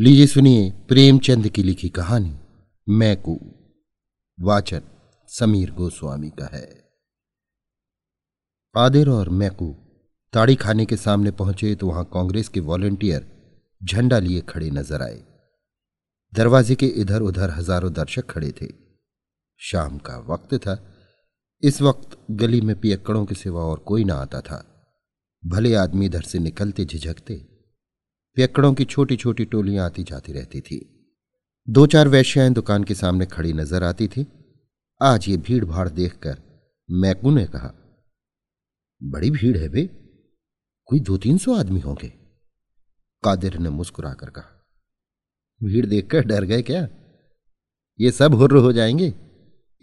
लीजिए सुनिए प्रेमचंद की लिखी कहानी। मैकू वाचन समीर गोस्वामी का है। आदिर और मैकू ताड़ी खाने के सामने पहुँचे तो वहाँ कांग्रेस के वॉलेंटियर झंडा लिए खड़े नज़र आए। दरवाजे के इधर उधर हज़ारों दर्शक खड़े थे। शाम का वक्त था। इस वक्त गली में पियक्कड़ों के सिवा और कोई ना आता था। भले आदमी इधर से निकलते, झिझकते पियक्कड़ों की छोटी छोटी टोलियाँ आती जाती रहती थी। दो चार वैश्याएँ दुकान के सामने खड़ी नज़र आती थी। आज ये भीड़ भाड़ देखकर मैकू ने कहा, बड़ी भीड़ है बे। कोई दो तीन सौ आदमी होंगे? कादिर ने मुस्कुराकर कहा, भीड़ देखकर डर गए क्या? ये सब हुर्र हो जाएँगे।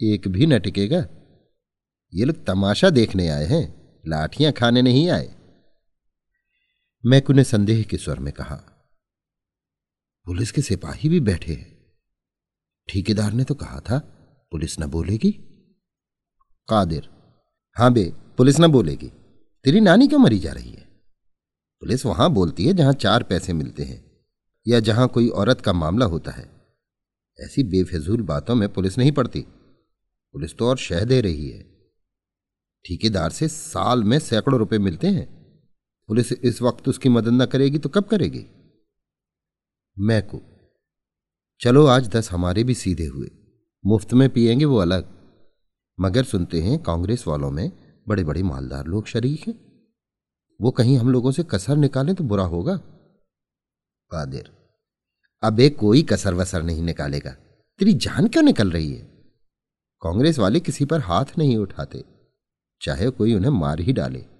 एक भी न टिकेगा। ये लोग तमाशा देखने आए हैं। लाठियाँ खाने नहीं आए। मैकू ने संदेह के स्वर में कहा, पुलिस के सिपाही भी बैठे हैं। ठेकेदार ने तो कहा था, पुलिस न बोलेगी। कादिर, हाँ बे, पुलिस न बोलेगी। तेरी नानी क्यों मरी जा रही है? पुलिस वहाँ बोलती है जहाँ चार पैसे मिलते हैं, या जहाँ कोई औरत का मामला होता है। ऐसी बेफजूल बातों में पुलिस नहीं पड़ती। पुलिस तो और शह दे रही है। ठेकेदार से साल में सैकड़ों रुपए मिलते हैं। पुलिस इस वक्त उसकी मदद न करेगी तो कब करेगी? मैं को। चलो, आज दस हमारे भी सीधे हुए। मुफ़्त में पिएँगे वो अलग। मगर सुनते हैं, कांग्रेस वालों में बड़े बड़े मालदार लोग शरीक हैं। वो कहीं हम लोगों से कसर निकालें तो बुरा होगा? कादिर, अब कोई कसर वसर नहीं निकालेगा। तेरी जान क्यों निकल रही है? कांग्रेस वाले किसी पर हाथ नहीं उठाते। चाहे कोई उन्हें मार ही डाले।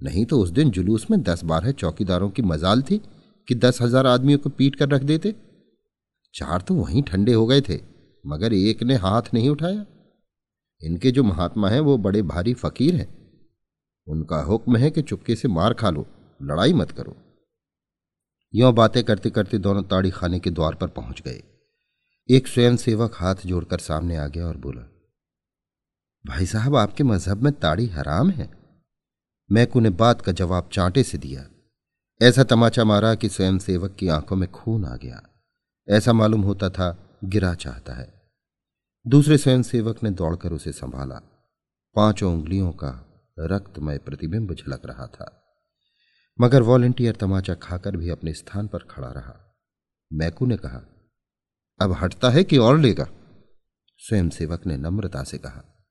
नहीं तो उस दिन जुलूस में दस बारह चौकीदारों की मजाल थी कि दस हज़ार आदमियों को पीट कर रख देते। चार तो वहीं ठंडे हो गए थे, मगर एक ने हाथ नहीं उठाया। इनके जो महात्मा हैं वो बड़े भारी फकीर हैं। उनका हुक्म है कि चुपके से मार खा लो, लड़ाई मत करो। यों बातें करते करते दोनों ताड़ी खाने के द्वार पर पहुँच गए। एक स्वयं सेवक हाथ जोड़कर सामने आ गया और बोला, भाई साहब, आपके मज़हब में ताड़ी हराम है। मैकू ने बात का जवाब चांटे से दिया। ऐसा तमाचा मारा कि स्वयं सेवक की आँखों में खून आ गया। ऐसा मालूम होता था, गिरा चाहता है। दूसरे स्वयं सेवक ने दौड़कर उसे संभाला। पाँचों उंगलियों का रक्तमय प्रतिबिंब झलक रहा था। मगर वॉलेंटियर तमाचा खाकर भी अपने स्थान पर खड़ा रहा। मैकू ने कहा, अब हटता है कि और लेगा? स्वयंसेवक ने नम्रता से कहा,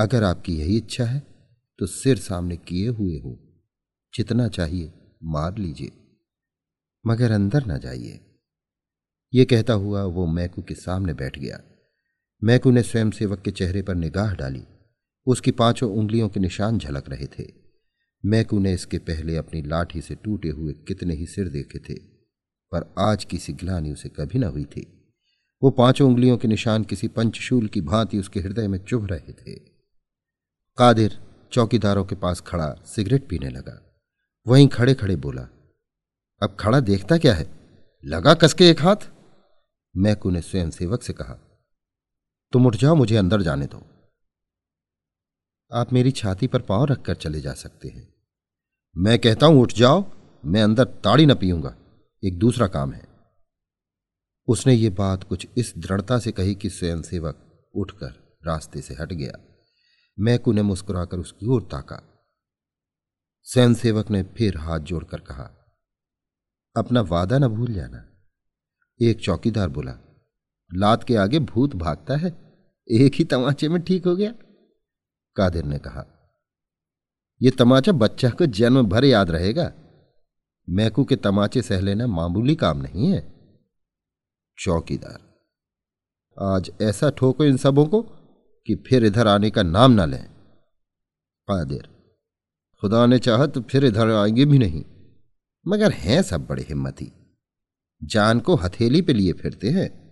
अगर आपकी यही इच्छा है तो सिर सामने किए हुए हो। जितना चाहिए, मार लीजिए। मगर अंदर ना जाइए। ये कहता हुआ वो मैकू के सामने बैठ गया। मैकू ने स्वयं सेवक के चेहरे पर निगाह डाली। उसकी पाँचों उंगलियों के निशान झलक रहे थे। मैकू ने इसके पहले अपनी लाठी से टूटे हुए कितने ही सिर देखे थे, पर आज की ग्लानी उसे कभी ना हुई थी। वो पाँचों उंगलियों के निशान किसी पंचशूल की भांति उसके हृदय में चुभ रहे थे। कादिर चौकीदारों के पास खड़ा सिगरेट पीने लगा। वहीं खड़े खड़े बोला, अब खड़ा देखता क्या है? लगा कसके एक हाथ? मैकू ने स्वयं सेवक से कहा, तुम उठ जाओ, मुझे अंदर जाने दो। आप मेरी छाती पर पाँव रखकर चले जा सकते हैं। मैं कहता हूँ, उठ जाओ, मैं अंदर ताड़ी न पीऊँगा। एक दूसरा काम है। उसने ये बात कुछ इस दृढ़ता से कही कि स्वयं सेवक उठकर रास्ते से हट गया। मैकू ने मुस्कुराकर उसकी ओर ताका। स्वयं सेवक ने फिर हाथ जोड़कर कहा, अपना वादा न भूल जाना। एक चौकीदार बोला, लात के आगे भूत भागता है, एक ही तमाचे में ठीक हो गया? कादिर ने कहा यह तमाचा बच्चा को जन्म भर याद रहेगा। मैकू के तमाचे सह लेना मामूली काम नहीं है। चौकीदार, आज ऐसा ठोको इन सबों को कि फिर इधर आने का नाम ना लें। कादिर, खुदा ने चाहा तो फिर इधर आएँगे भी नहीं। मगर हैं सब बड़े हिम्मती। जान को हथेली पे लिए फिरते हैं।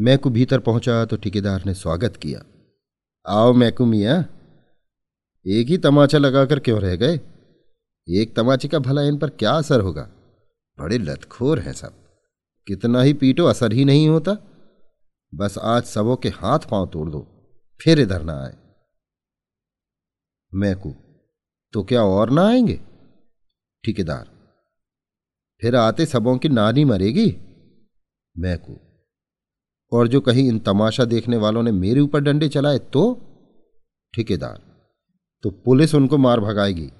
मैकू भीतर पहुँचा तो ठेकेदार ने स्वागत किया। आओ मैकू मिया, एक ही तमाचा लगाकर क्यों रह गए? एक तमाचे का भला इन पर क्या असर होगा? बड़े लतखोर हैं सब। कितना ही पीटो असर ही नहीं होता। बस आज सबों के हाथ पाँव तोड़ दो, फिर इधर ना आए। मैकू तो क्या और ना आएँगे? ठेकेदार, फिर आते सबों की नानी मरेगी? मैकू, और जो कहीं इन तमाशा देखने वालों ने मेरे ऊपर डंडे चलाए तो? ठेकेदार तो पुलिस उनको मार भगाएगी।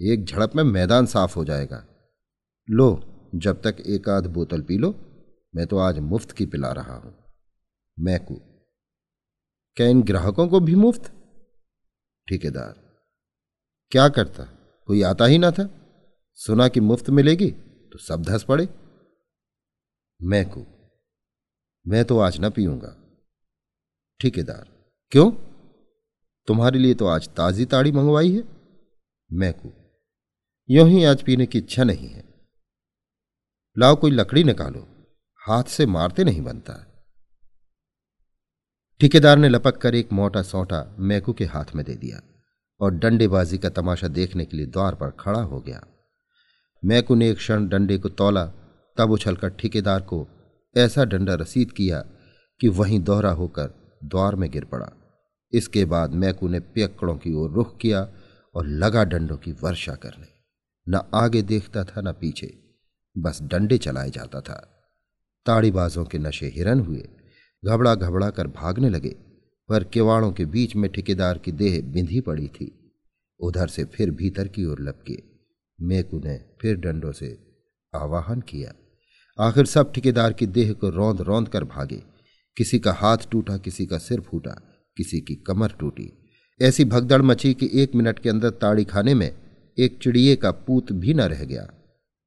एक झड़प में मैदान साफ़ हो जाएगा। लो, जब तक एक आध बोतल पी लो, मैं तो आज मुफ़्त की पिला रहा हूँ। मैकू क्या इन ग्राहकों को भी मुफ़्त? ठेकेदार। क्या करता? कोई आता ही ना था। सुना कि मुफ़्त मिलेगी तो सब धस पड़े। मैकू मैं तो आज ना पीऊँगा। ठेकेदार। क्यों? तुम्हारे लिए तो आज ताजी ताड़ी मंगवाई है। मैकू यू ही आज पीने की इच्छा नहीं है। लाओ कोई लकड़ी निकालो। हाथ से मारते नहीं बनता। ठेकेदार ने लपक कर एक मोटा सौटा मैकू के हाथ में दे दिया और डंडेबाजी का तमाशा देखने के लिए द्वार पर खड़ा हो गया। मैकू ने एक क्षण डंडे को तोला, तब उछलकर ठेकेदार को ऐसा डंडा रसीद किया कि वहीं दोहरा होकर द्वार में गिर पड़ा। इसके बाद मैकू ने पियक्कड़ों की ओर रुख किया और लगा डंडों की वर्षा करने। न आगे देखता था, न पीछे। बस डंडे चलाए जाता था। ताड़ीबाजों के नशे हिरन हुए। घबड़ा घबड़ा कर भागने लगे, पर किवाड़ों के बीच में ठेकेदार की देह बिंधी पड़ी थी। उधर से फिर भीतर की ओर लपके मेकू ने फिर डंडों से आवाहन किया। आखिर सब ठेकेदार की देह को रौंद रौंद कर भागे। किसी का हाथ टूटा, किसी का सिर फूटा, किसी की कमर टूटी। ऐसी भगदड़ मची कि एक मिनट के अंदर ताड़ी खाने में एक चिड़िए का पूत भी न रह गया।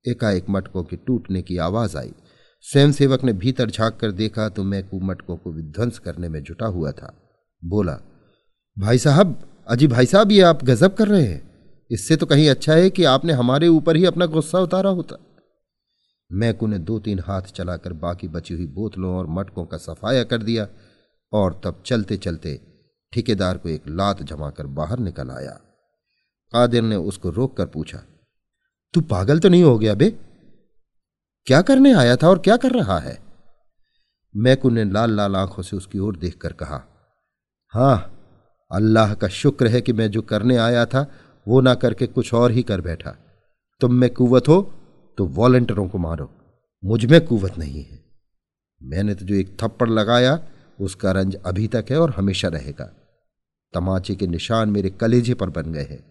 एकाएक मटकों के टूटने की आवाज़ आई। स्वयंसेवक ने भीतर झाँक कर देखा तो मैकू मटकों को विध्वंस करने में जुटा हुआ था। बोला, भाई साहब, अजी भाई साहब, ये आप गजब कर रहे हैं। इससे तो कहीं अच्छा है कि आपने हमारे ऊपर ही अपना गुस्सा उतारा होता मैकू ने दो तीन हाथ चलाकर बाकी बची हुई बोतलों और मटकों का सफाया कर दिया और तब चलते चलते ठेकेदार को एक लात जमाकर बाहर निकल आया। कादिर ने उसको रोक कर पूछा, तू पागल तो नहीं हो गया बे? क्या करने आया था और क्या कर रहा है? मैकू ने लाल लाल आँखों से उसकी ओर देखकर कहा, हाँ, अल्लाह का शुक्र है कि मैं जो करने आया था, वो ना करके कुछ और ही कर बैठा। तुम में कुवत हो तो वॉलेंटियरों को मारो। मुझमें कुवत नहीं है। मैंने तो जो एक थप्पड़ लगाया, उसका रंज अभी तक है और हमेशा रहेगा। तमाचे के निशान मेरे कलेजे पर बन गए हैं।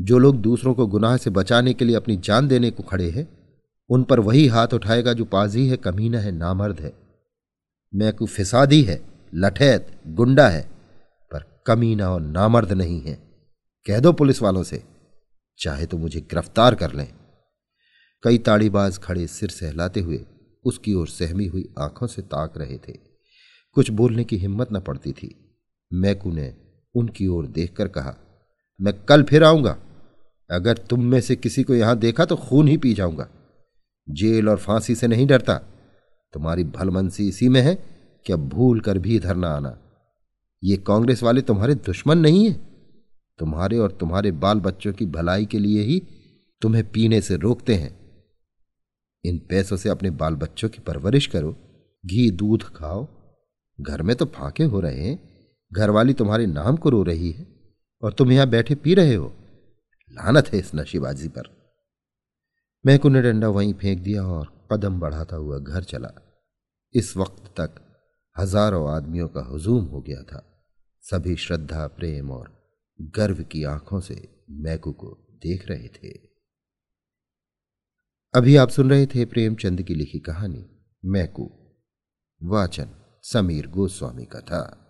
जो लोग दूसरों को गुनाह से बचाने के लिए अपनी जान देने को खड़े हैं उन पर वही हाथ उठाएगा जो पाजी है, कमीना है, नामर्द है। मैं को फिसादी है, लठैत, गुंडा है, पर कमीना और नामर्द नहीं है। कह दो पुलिस वालों से, चाहे तो मुझे गिरफ़्तार कर लें। कई ताड़ीबाज खड़े सिर सहलाते हुए उसकी ओर सहमी हुई आँखों से ताक रहे थे। कुछ बोलने की हिम्मत न पड़ती थी। मैकू ने उनकी ओर देखकर कहा, मैं कल फिर आऊँगा। अगर तुम में से किसी को यहाँ देखा तो खून ही पी जाऊँगा। जेल और फांसी से नहीं डरता। तुम्हारी भलमनसी इसी में है कि अब भूल कर भी इधर ना आना। ये कांग्रेस वाले तुम्हारे दुश्मन नहीं है। तुम्हारे और तुम्हारे बाल बच्चों की भलाई के लिए ही तुम्हें पीने से रोकते हैं। इन पैसों से अपने बाल बच्चों की परवरिश करो, घी, दूध खाओ। घर में तो फांके हो रहे हैं। घरवाली तुम्हारे नाम को रो रही है और तुम यहाँ बैठे पी रहे हो। लानत है इस नशीबाजी पर। महकू ने डंडा वहीं फेंक दिया और कदम बढ़ाता हुआ घर चला। इस वक्त तक हज़ारों आदमियों का हुजूम हो गया था। सभी श्रद्धा, प्रेम और गर्व की आँखों से मैकू को देख रहे थे। अभी आप सुन रहे थे प्रेमचंद की लिखी कहानी, मैकू, वाचन, समीर गोस्वामी का था।